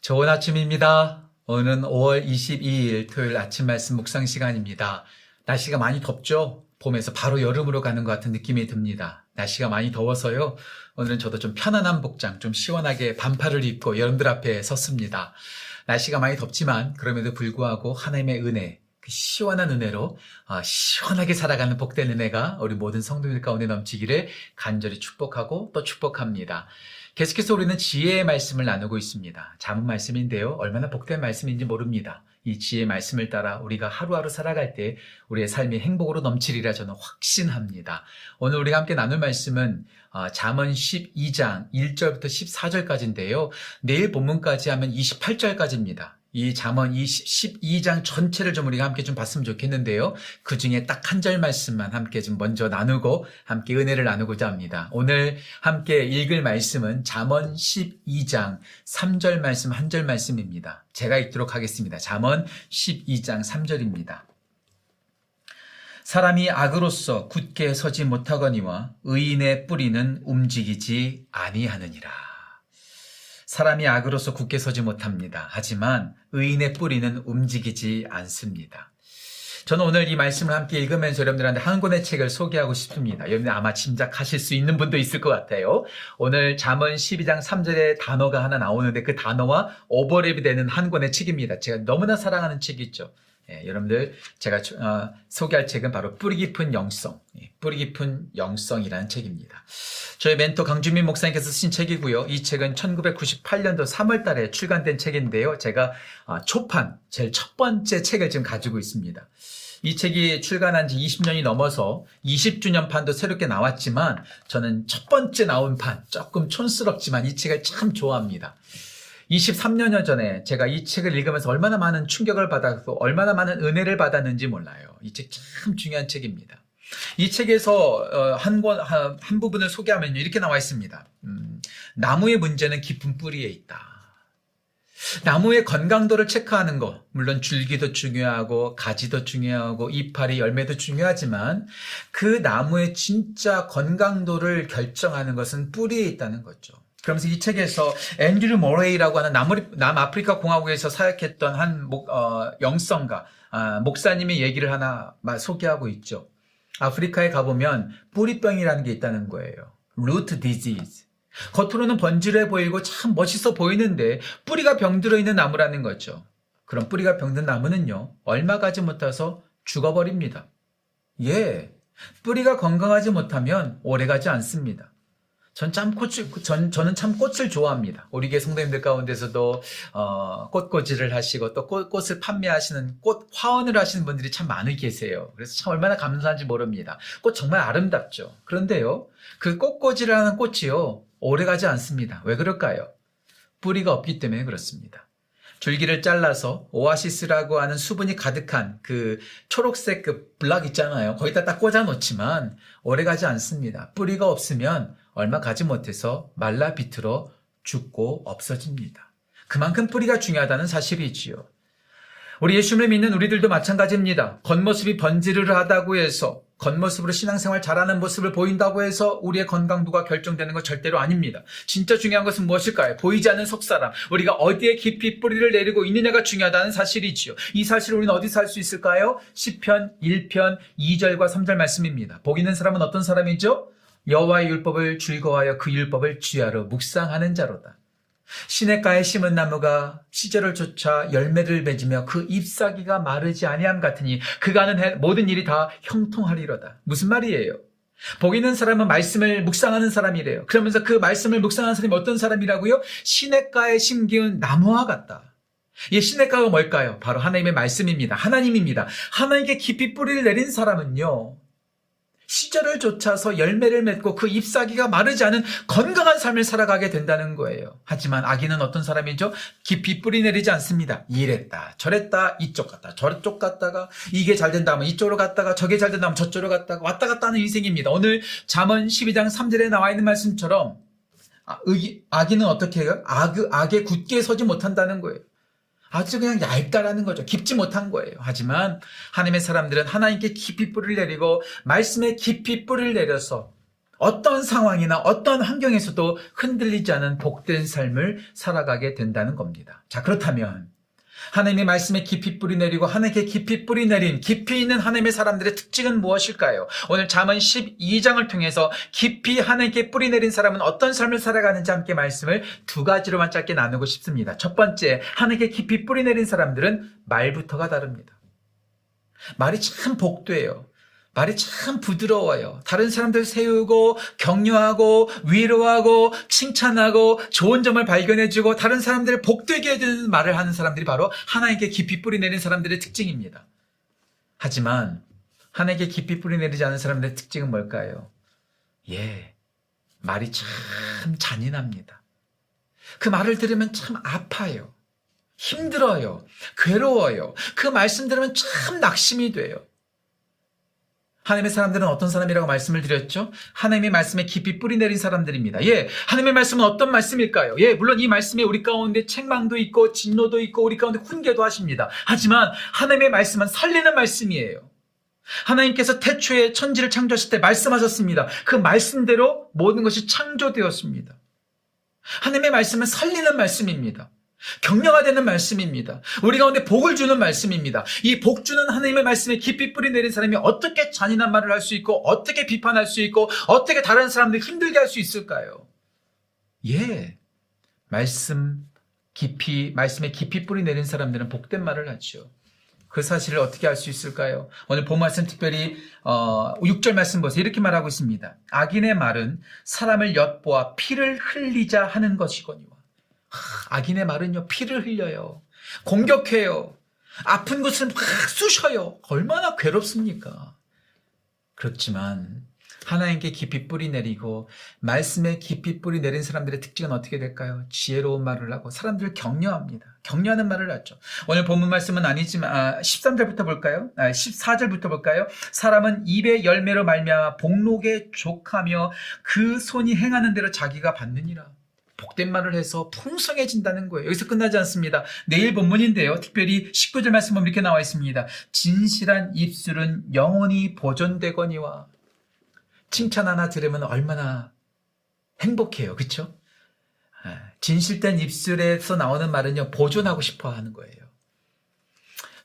좋은 아침입니다. 오늘은 5월 22일 토요일 아침 말씀 묵상 시간입니다. 날씨가 많이 덥죠? 봄에서 바로 여름으로 가는 것 같은 느낌이 듭니다. 날씨가 많이 더워서요. 오늘은 저도 좀 편안한 복장, 좀 시원하게 반팔을 입고 여러분들 앞에 섰습니다. 날씨가 많이 덥지만 그럼에도 불구하고 하나님의 은혜, 그 시원한 은혜로 아, 시원하게 살아가는 복된 은혜가 우리 모든 성도들 가운데 넘치기를 간절히 축복하고 또 축복합니다. 계속해서 우리는 지혜의 말씀을 나누고 있습니다. 자문 말씀인데요. 얼마나 복된 말씀인지 모릅니다. 이 지혜의 말씀을 따라 우리가 하루하루 살아갈 때 우리의 삶이 행복으로 넘치리라 저는 확신합니다. 오늘 우리가 함께 나눌 말씀은 아, 잠언 12장 1절부터 14절까지인데요. 내일 본문까지 하면 28절까지입니다. 이 잠언 12장 전체를 좀 우리가 함께 좀 봤으면 좋겠는데요. 그 중에 딱 한 절 말씀만 함께 좀 먼저 나누고 함께 은혜를 나누고자 합니다. 오늘 함께 읽을 말씀은 잠언 12장 3절 말씀 한 절 말씀입니다. 제가 읽도록 하겠습니다. 잠언 12장 3절입니다. 사람이 악으로서 굳게 서지 못하거니와 의인의 뿌리는 움직이지 아니하느니라. 사람이 악으로서 굳게 서지 못합니다. 하지만 의인의 뿌리는 움직이지 않습니다. 저는 오늘 이 말씀을 함께 읽으면서 여러분들한테 한 권의 책을 소개하고 싶습니다. 여러분들 아마 짐작하실 수 있는 분도 있을 것 같아요. 오늘 잠언 12장 3절에 단어가 하나 나오는데 그 단어와 오버랩이 되는 한 권의 책입니다. 제가 너무나 사랑하는 책이죠. 예, 여러분들 제가 어, 소개할 책은 바로 뿌리 깊은 영성, 예, 뿌리 깊은 영성이라는 책입니다. 저희 멘토 강주민 목사님께서 쓰신 책이고요. 이 책은 1998년도 3월달에 출간된 책인데요. 제가 어, 초판 제일 첫 번째 책을 지금 가지고 있습니다. 이 책이 출간한 지 20년이 넘어서 20주년 판도 새롭게 나왔지만 저는 첫 번째 나온 판 조금 촌스럽지만 이 책을 참 좋아합니다. 23년여 전에 제가 이 책을 읽으면서 얼마나 많은 충격을 받았고 얼마나 많은 은혜를 받았는지 몰라요. 이 책 참 중요한 책입니다. 이 책에서 한, 권, 한 부분을 소개하면 이렇게 나와 있습니다. 음, 나무의 문제는 깊은 뿌리에 있다. 나무의 건강도를 체크하는 것, 물론 줄기도 중요하고 가지도 중요하고 이파리 열매도 중요하지만 그 나무의 진짜 건강도를 결정하는 것은 뿌리에 있다는 거죠. 그러면서 이 책에서 앤드류 모레이라고 하는 남아프리카 공화국에서 사역했던 한 목, 어, 영성가 아, 목사님의 얘기를 하나 소개하고 있죠. 아프리카에 가보면 뿌리병이라는 게 있다는 거예요. 루트 디지즈. 겉으로는 번질해 보이고 참 멋있어 보이는데 뿌리가 병들어 있는 나무라는 거죠. 그럼 뿌리가 병든 나무는요, 얼마 가지 못해서 죽어버립니다. 예, 뿌리가 건강하지 못하면 오래 가지 않습니다. 전 참 꽃을, 전, 저는 참 꽃을 좋아합니다. 우리 교 성도님들 가운데서도, 어, 꽃꽂이를 하시고 또 꽃, 꽃을 판매하시는 꽃 화원을 하시는 분들이 참 많이 계세요. 그래서 참 얼마나 감사한지 모릅니다. 꽃 정말 아름답죠. 그런데요, 그 꽃꽂이를 하는 꽃이요, 오래 가지 않습니다. 왜 그럴까요? 뿌리가 없기 때문에 그렇습니다. 줄기를 잘라서 오아시스라고 하는 수분이 가득한 그 초록색 그 블락 있잖아요. 거기다 딱 꽂아 놓지만 오래 가지 않습니다. 뿌리가 없으면 얼마 가지 못해서 말라 비틀어 죽고 없어집니다. 그만큼 뿌리가 중요하다는 사실이지요. 우리 예수님을 믿는 우리들도 마찬가지입니다. 겉모습이 번지르르하다고 해서 겉모습으로 신앙생활 잘하는 모습을 보인다고 해서 우리의 건강도가 결정되는 것 절대로 아닙니다. 진짜 중요한 것은 무엇일까요? 보이지 않는 속사람. 우리가 어디에 깊이 뿌리를 내리고 있느냐가 중요하다는 사실이지요. 이 사실을 우리는 어디서 할수 있을까요? 10편 1편 2절과 3절 말씀입니다. 복 있는 사람은 어떤 사람이죠? 여호와의 율법을 즐거워하여 그 율법을 쥐하러 묵상하는 자로다. 시냇가에 심은 나무가 시절을 쫓아 열매를 맺으며 그 잎사귀가 마르지 아니함 같으니 그가 하는 모든 일이 다 형통하리로다. 무슨 말이에요? 복 있는 사람은 말씀을 묵상하는 사람이래요. 그러면서 그 말씀을 묵상하는 사람이 어떤 사람이라고요? 시냇가에 심기운 나무와 같다. 이 시냇가가 뭘까요? 바로 하나님의 말씀입니다. 하나님입니다. 하나님께 깊이 뿌리를 내린 사람은요. 시절을 쫓아서 열매를 맺고 그 잎사귀가 마르지 않은 건강한 삶을 살아가게 된다는 거예요. 하지만 아기는 어떤 사람이죠? 깊이 뿌리 내리지 않습니다. 이랬다, 저랬다, 이쪽 갔다, 저쪽 갔다가 이게 잘 된다면 이쪽으로 갔다가 저게 잘 된다면 저쪽으로 갔다가 왔다 갔다 하는 인생입니다. 오늘 잠언 12장 3절에 나와 있는 말씀처럼 아, 아기는 어떻게 해요? 악, 악에 굳게 서지 못한다는 거예요. 아주 그냥 얇다라는 거죠. 깊지 못한 거예요. 하지만 하나님의 사람들은 하나님께 깊이 뿌리를 내리고 말씀에 깊이 뿌리를 내려서 어떤 상황이나 어떤 환경에서도 흔들리지 않은 복된 삶을 살아가게 된다는 겁니다. 자, 그렇다면 하나님의 말씀에 깊이 뿌리 내리고 하나님께 깊이 뿌리 내린 깊이 있는 하나님의 사람들의 특징은 무엇일까요? 오늘 잠언 12장을 통해서 깊이 하나님께 뿌리 내린 사람은 어떤 삶을 살아가는지 함께 말씀을 두 가지로만 짧게 나누고 싶습니다. 첫 번째, 하나님께 깊이 뿌리 내린 사람들은 말부터가 다릅니다. 말이 참 복돼요. 말이 참 부드러워요. 다른 사람들 세우고 격려하고 위로하고 칭찬하고 좋은 점을 발견해주고 다른 사람들을 복되게 해주는 말을 하는 사람들이 바로 하나님께 깊이 뿌리 내린 사람들의 특징입니다. 하지만 하나님께 깊이 뿌리 내리지 않은 사람들의 특징은 뭘까요? 예, 말이 참 잔인합니다. 그 말을 들으면 참 아파요. 힘들어요. 괴로워요. 그 말씀 들으면 참 낙심이 돼요. 하나님의 사람들은 어떤 사람이라고 말씀을 드렸죠? 하나님의 말씀에 깊이 뿌리 내린 사람들입니다. 예, 하나님의 말씀은 어떤 말씀일까요? 예, 물론 이 말씀에 우리 가운데 책망도 있고 진노도 있고 우리 가운데 훈계도 하십니다. 하지만 하나님의 말씀은 살리는 말씀이에요. 하나님께서 태초에 천지를 창조하실 때 말씀하셨습니다. 그 말씀대로 모든 것이 창조되었습니다. 하나님의 말씀은 살리는 말씀입니다. 격려가 되는 말씀입니다. 우리 가운데 복을 주는 말씀입니다. 이 복 주는 하나님의 말씀에 깊이 뿌리 내린 사람이 어떻게 잔인한 말을 할 수 있고 어떻게 비판할 수 있고 어떻게 다른 사람들 힘들게 할 수 있을까요? 예. 말씀 깊이 말씀에 깊이 뿌리 내린 사람들은 복된 말을 하죠. 그 사실을 어떻게 알 수 있을까요? 오늘 본 말씀 특별히 어, 6절 말씀 보세요. 이렇게 말하고 있습니다. 악인의 말은 사람을 엿보아 피를 흘리자 하는 것이거니와 악인의 말은요, 피를 흘려요. 공격해요. 아픈 곳을 막 쑤셔요. 얼마나 괴롭습니까? 그렇지만, 하나님께 깊이 뿌리 내리고, 말씀에 깊이 뿌리 내린 사람들의 특징은 어떻게 될까요? 지혜로운 말을 하고, 사람들을 격려합니다. 격려하는 말을 하죠. 오늘 본문 말씀은 아니지만, 아, 13절부터 볼까요? 아, 14절부터 볼까요? 사람은 입의 열매로 말미암아 복록에 족하며 그 손이 행하는 대로 자기가 받느니라. 복된 말을 해서 풍성해진다는 거예요. 여기서 끝나지 않습니다. 내일 본문인데요. 특별히 19절 말씀 보면 이렇게 나와 있습니다. 진실한 입술은 영원히 보존되거니와 칭찬 하나 들으면 얼마나 행복해요. 그렇죠? 진실된 입술에서 나오는 말은요. 보존하고 싶어 하는 거예요.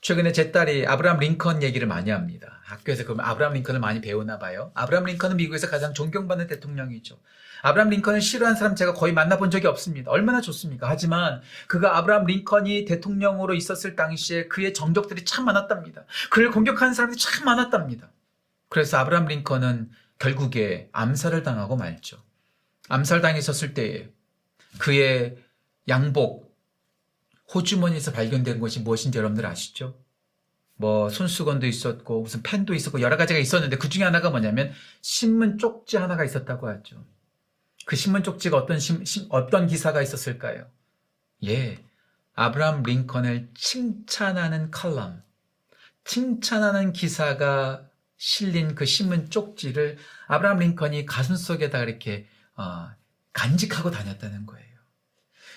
최근에 제 딸이 아브라함 링컨 얘기를 많이 합니다. 학교에서 그럼 아브라함 링컨을 많이 배우나 봐요. 아브라함 링컨은 미국에서 가장 존경받는 대통령이죠. 아브라함 링컨을 싫어하는 사람 제가 거의 만나본 적이 없습니다. 얼마나 좋습니까? 하지만 그가 아브라함 링컨이 대통령으로 있었을 당시에 그의 정적들이 참 많았답니다. 그를 공격하는 사람들이 참 많았답니다. 그래서 아브라함 링컨은 결국에 암살을 당하고 말죠. 암살당했었을 때에 그의 양복, 호주머니에서 발견된 것이 무엇인지 여러분들 아시죠? 뭐 손수건도 있었고 무슨 펜도 있었고 여러 가지가 있었는데 그 중에 하나가 뭐냐면 신문 쪽지 하나가 있었다고 하죠. 그 신문 쪽지가 어떤 신, 신, 어떤 기사가 있었을까요? 예, 아브라함 링컨을 칭찬하는 칼럼, 칭찬하는 기사가 실린 그 신문 쪽지를 아브라함 링컨이 가슴 속에다 이렇게 어, 간직하고 다녔다는 거예요.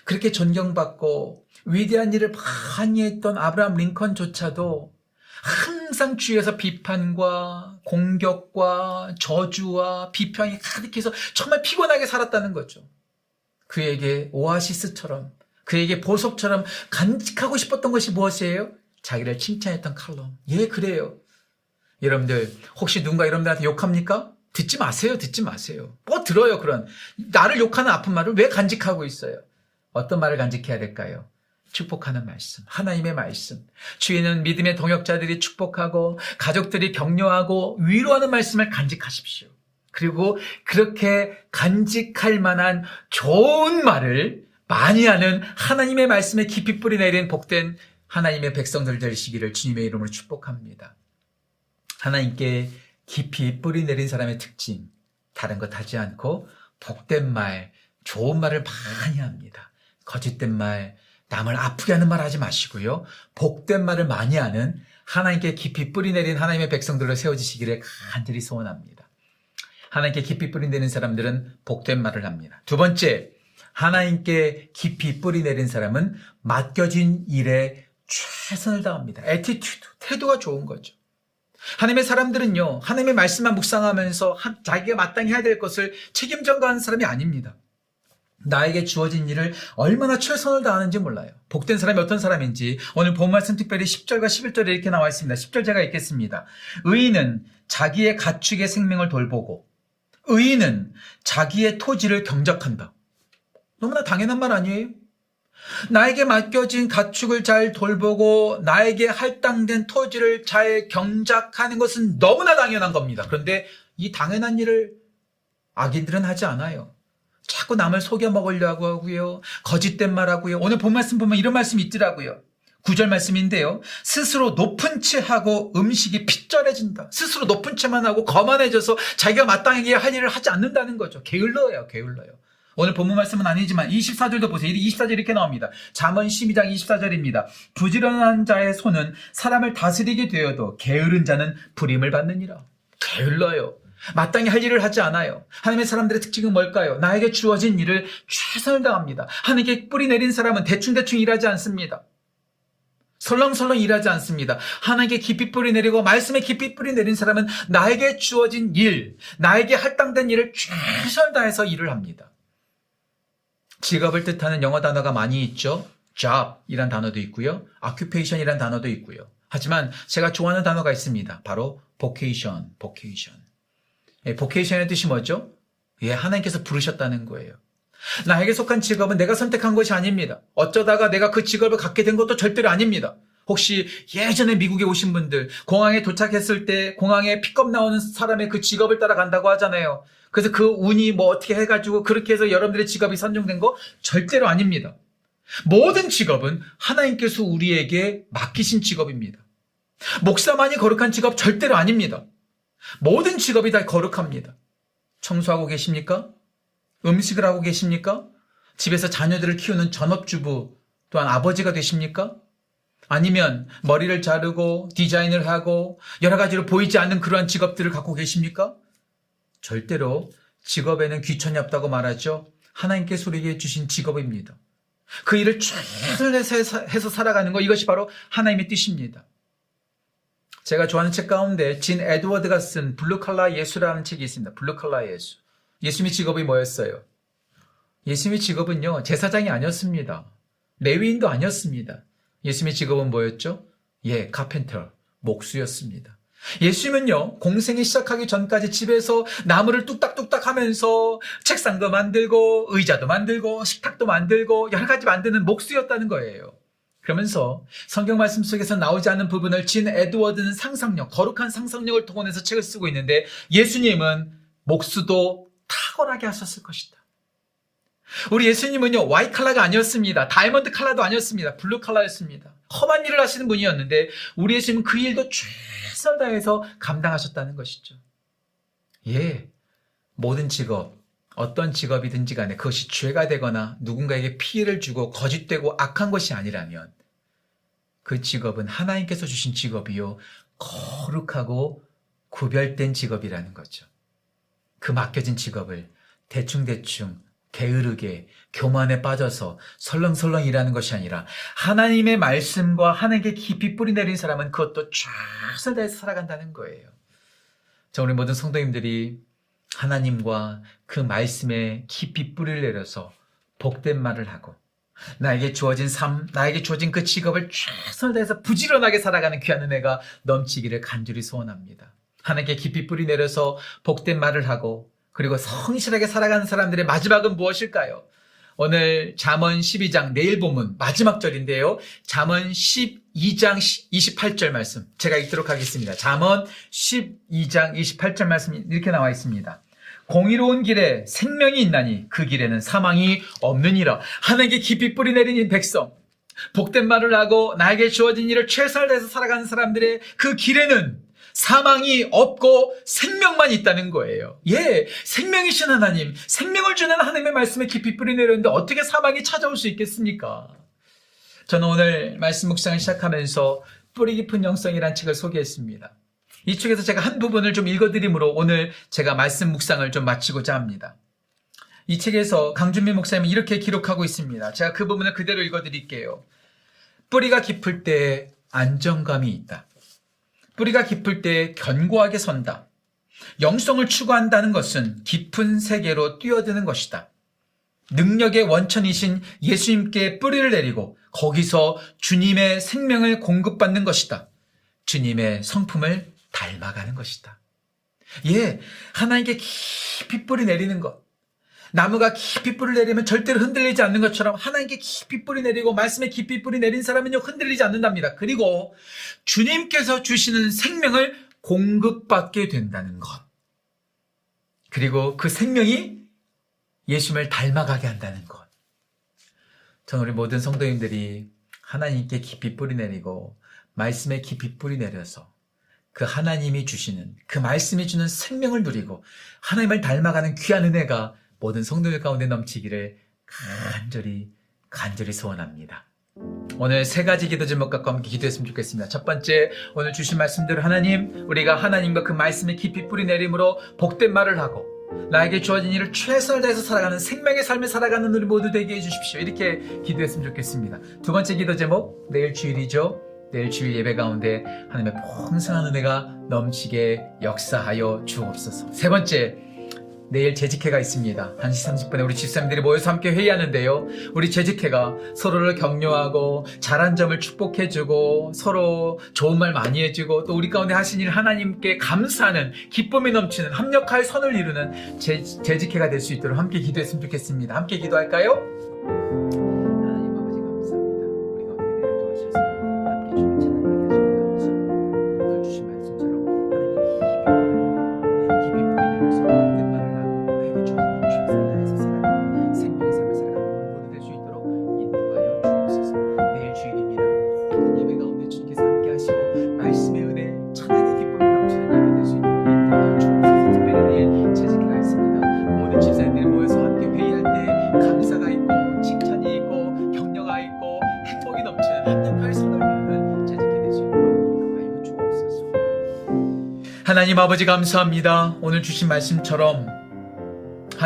그렇게 존경받고 위대한 일을 많이 했던 아브라함 링컨조차도 항상 주위에서 비판과 공격과 저주와 비평이 가득해서 정말 피곤하게 살았다는 거죠. 그에게 오아시스처럼 그에게 보석처럼 간직하고 싶었던 것이 무엇이에요? 자기를 칭찬했던 칼럼. 예, 그래요. 여러분들 혹시 누군가 여러분들한테 욕합니까? 듣지 마세요. 듣지 마세요. 뭐 들어요. 그런 나를 욕하는 아픈 말을 왜 간직하고 있어요? 어떤 말을 간직해야 될까요? 축복하는 말씀, 하나님의 말씀. 주에는 믿음의 동역자들이 축복하고 가족들이 격려하고 위로하는 말씀을 간직하십시오. 그리고 그렇게 간직할 만한 좋은 말을 많이 하는 하나님의 말씀에 깊이 뿌리 내린 복된 하나님의 백성들 되시기를 주님의 이름으로 축복합니다. 하나님께 깊이 뿌리 내린 사람의 특징, 다른 것 하지 않고 복된 말, 좋은 말을 많이 합니다. 거짓된 말, 남을 아프게 하는 말 하지 마시고요. 복된 말을 많이 하는 하나님께 깊이 뿌리 내린 하나님의 백성들로 세워지시기를 간절히 소원합니다. 하나님께 깊이 뿌리 내린 사람들은 복된 말을 합니다. 두 번째, 하나님께 깊이 뿌리 내린 사람은 맡겨진 일에 최선을 다합니다. attitude, 태도가 좋은 거죠. 하나님의 사람들은요, 하나님의 말씀만 묵상하면서 한- 자기가 마땅히 해야 될 것을 책임전가하는 사람이 아닙니다. 나에게 주어진 일을 얼마나 최선을 다하는지 몰라요. 복된 사람이 어떤 사람인지 오늘 본 말씀 특별히 10절과 11절에 이렇게 나와 있습니다. 10절 제가 읽겠습니다. 의인은 자기의 가축의 생명을 돌보고 의인은 자기의 토지를 경작한다. 너무나 당연한 말 아니에요? 나에게 맡겨진 가축을 잘 돌보고 나에게 할당된 토지를 잘 경작하는 것은 너무나 당연한 겁니다. 그런데 이 당연한 일을 악인들은 하지 않아요. 자꾸 남을 속여 먹으려고 하고요. 거짓된 말하고요. 오늘 본 말씀 보면 이런 말씀이 있더라고요. 구절 말씀인데요. 스스로 높은 채 하고 음식이 핏절해진다. 스스로 높은 채만 하고 거만해져서 자기가 마땅하게 할 일을 하지 않는다는 거죠. 게을러요. 게을러요. 오늘 본문 말씀은 아니지만 24절도 보세요. 24절 이렇게 나옵니다. 잠언 12장 24절입니다. 부지런한 자의 손은 사람을 다스리게 되어도 게으른 자는 불임을 받느니라. 게을러요. 마땅히 할 일을 하지 않아요. 하나님의 사람들의 특징은 뭘까요? 나에게 주어진 일을 최선을 다합니다. 하나님께 뿌리 내린 사람은 대충대충 일하지 않습니다. 설렁설렁 일하지 않습니다. 하나님께 깊이 뿌리 내리고 말씀에 깊이 뿌리 내린 사람은 나에게 주어진 일, 나에게 할당된 일을 최선을 다해서 일을 합니다. 직업을 뜻하는 영어 단어가 많이 있죠. job이란 단어도 있고요. occupation이란 단어도 있고요. 하지만 제가 좋아하는 단어가 있습니다. 바로 vocation, vocation. 예, vocation의 뜻이 뭐죠? 예, 하나님께서 부르셨다는 거예요. 나에게 속한 직업은 내가 선택한 것이 아닙니다. 어쩌다가 내가 그 직업을 갖게 된 것도 절대로 아닙니다. 혹시 예전에 미국에 오신 분들 공항에 도착했을 때 공항에 픽업 나오는 사람의 그 직업을 따라간다고 하잖아요. 그래서 그 운이 뭐 어떻게 해가지고 그렇게 해서 여러분들의 직업이 선정된 거 절대로 아닙니다. 모든 직업은 하나님께서 우리에게 맡기신 직업입니다. 목사만이 거룩한 직업 절대로 아닙니다. 모든 직업이 다 거룩합니다. 청소하고 계십니까? 음식을 하고 계십니까? 집에서 자녀들을 키우는 전업주부 또한 아버지가 되십니까? 아니면 머리를 자르고 디자인을 하고 여러 가지로 보이지 않는 그러한 직업들을 갖고 계십니까? 절대로 직업에는 귀천이 없다고 말하죠. 하나님께서 우리에게 주신 직업입니다. 그 일을 최선을 해서 살아가는 것 이것이 바로 하나님의 뜻입니다. 제가 좋아하는 책 가운데 진 에드워드가 쓴 블루칼라 예수라는 책이 있습니다. 블루칼라 예수. 예수님의 직업이 뭐였어요? 예수님의 직업은요, 제사장이 아니었습니다. 레위인도 아니었습니다. 예수님의 직업은 뭐였죠? 예, carpenter, 목수였습니다. 예수님은요, 공생애 시작하기 전까지 집에서 나무를 뚝딱뚝딱 하면서 책상도 만들고, 의자도 만들고, 식탁도 만들고, 여러 가지 만드는 목수였다는 거예요. 그러면서 성경 말씀 속에서 나오지 않는 부분을 진 에드워드는 상상력, 거룩한 상상력을 동원해서 책을 쓰고 있는데 예수님은 목수도 탁월하게 하셨을 것이다. 우리 예수님은요, 화이트 칼라가 아니었습니다. 다이아몬드 칼라도 아니었습니다. 블루 칼라였습니다. 험한 일을 하시는 분이었는데, 우리 예수님은 그 일도 최선을 다해서 감당하셨다는 것이죠. 예, 모든 직업, 어떤 직업이든지 간에 그것이 죄가 되거나 누군가에게 피해를 주고 거짓되고 악한 것이 아니라면, 그 직업은 하나님께서 주신 직업이요, 거룩하고 구별된 직업이라는 거죠. 그 맡겨진 직업을 대충대충 게으르게 교만에 빠져서 설렁설렁 일하는 것이 아니라 하나님의 말씀과 하나님께 깊이 뿌리 내린 사람은 그것도 최선을 다해서 살아간다는 거예요. 자, 우리 모든 성도님들이 하나님과 그 말씀에 깊이 뿌리를 내려서 복된 말을 하고 나에게 주어진 삶, 나에게 주어진 그 직업을 최선을 다해서 부지런하게 살아가는 귀한 은혜가 넘치기를 간절히 소원합니다. 하나님께 깊이 뿌리 내려서 복된 말을 하고 그리고 성실하게 살아가는 사람들의 마지막은 무엇일까요? 오늘 잠언 12장 내일 본문 마지막 절인데요. 잠언 12장 28절 말씀 제가 읽도록 하겠습니다. 잠언 12장 28절 말씀 이렇게 나와 있습니다. 공의로운 길에 생명이 있나니 그 길에는 사망이 없느니라. 하나님께 깊이 뿌리 내린 백성 복된 말을 하고 나에게 주어진 일을 최선을 다해서 살아가는 사람들의 그 길에는 사망이 없고 생명만 있다는 거예요. 예, 생명이신 하나님, 생명을 주는 하나님의 말씀에 깊이 뿌리 내렸는데 어떻게 사망이 찾아올 수 있겠습니까? 저는 오늘 말씀 묵상을 시작하면서 뿌리 깊은 영성이란 책을 소개했습니다. 이 책에서 제가 한 부분을 좀 읽어드림으로 오늘 제가 말씀 묵상을 좀 마치고자 합니다. 이 책에서 강준민 목사님은 이렇게 기록하고 있습니다. 제가 그 부분을 그대로 읽어드릴게요. 뿌리가 깊을 때 안정감이 있다. 뿌리가 깊을 때 견고하게 선다. 영성을 추구한다는 것은 깊은 세계로 뛰어드는 것이다. 능력의 원천이신 예수님께 뿌리를 내리고 거기서 주님의 생명을 공급받는 것이다. 주님의 성품을 닮아가는 것이다. 예, 하나님께 깊이 뿌리 내리는 것. 나무가 깊이 뿌리 내리면 절대로 흔들리지 않는 것처럼 하나님께 깊이 뿌리 내리고 말씀에 깊이 뿌리 내린 사람은요 흔들리지 않는답니다. 그리고 주님께서 주시는 생명을 공급받게 된다는 것. 그리고 그 생명이 예수님을 닮아가게 한다는 것. 전 우리 모든 성도님들이 하나님께 깊이 뿌리 내리고 말씀에 깊이 뿌리 내려서 그 하나님이 주시는 그 말씀이 주는 생명을 누리고 하나님을 닮아가는 귀한 은혜가 모든 성도들 가운데 넘치기를 간절히 간절히 소원합니다. 오늘 세 가지 기도 제목과 함께 기도했으면 좋겠습니다. 첫 번째, 오늘 주신 말씀대로 하나님, 우리가 하나님과 그 말씀에 깊이 뿌리 내림으로 복된 말을 하고 나에게 주어진 일을 최선을 다해서 살아가는 생명의 삶을 살아가는 우리 모두 되게 해주십시오. 이렇게 기도했으면 좋겠습니다. 두 번째 기도 제목, 내일 주일이죠. 내일 주일 예배 가운데 하나님의 풍성한 은혜가 넘치게 역사하여 주옵소서. 세 번째, 내일 재직회가 있습니다. 1시 30분에 우리 집사님들이 모여서 함께 회의하는데요. 우리 재직회가 서로를 격려하고 잘한 점을 축복해주고 서로 좋은 말 많이 해주고 또 우리 가운데 하신 일 하나님께 감사하는 기쁨이 넘치는 합력할 선을 이루는 재, 재직회가 될 수 있도록 함께 기도했으면 좋겠습니다. 함께 기도할까요? 하나님 아버지 감사합니다. 오늘 주신 말씀처럼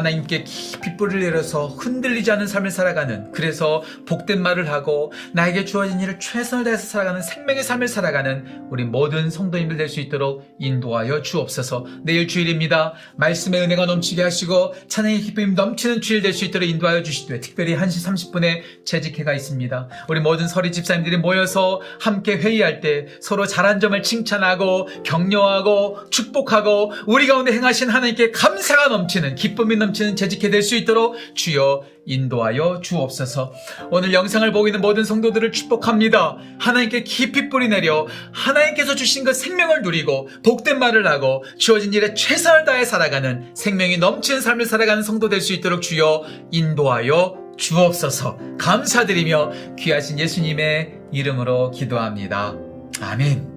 하나님께 깊이 뿌리를 내려서 흔들리지 않는 삶을 살아가는 그래서 복된 말을 하고 나에게 주어진 일을 최선을 다해서 살아가는 생명의 삶을 살아가는 우리 모든 성도님들 될 수 있도록 인도하여 주옵소서. 내일 주일입니다. 말씀의 은혜가 넘치게 하시고 찬양의 기쁨이 넘치는 주일 될 수 있도록 인도하여 주시되 특별히 1시 30분에 재직회가 있습니다. 우리 모든 서리 집사님들이 모여서 함께 회의할 때 서로 잘한 점을 칭찬하고 격려하고 축복하고 우리 가운데 행하신 하나님께 감사가 넘치는 기쁨이 넘치는 재직회 될수 있도록 주여 인도하여 주옵소서. 오늘 영상을 보고 있는 모든 성도들을 축복합니다. 하나님께 깊이 뿌리 내려 하나님께서 주신 그 생명을 누리고 복된 말을 하고 주어진 일에 최선을 다해 살아가는 생명이 넘치는 삶을 살아가는 성도 될 수 있도록 주여 인도하여 주옵소서. 감사드리며 귀하신 예수님의 이름으로 기도합니다. 아멘.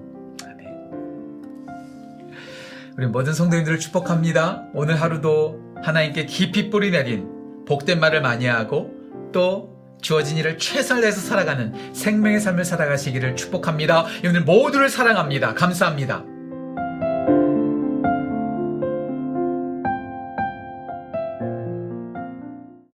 우리 모든 성도님들을 축복합니다. 오늘 하루도 하나님께 깊이 뿌리 내린 복된 말을 많이 하고 또 주어진 일을 최선을 다해서 살아가는 생명의 삶을 살아가시기를 축복합니다. 오늘 모두를 사랑합니다. 감사합니다.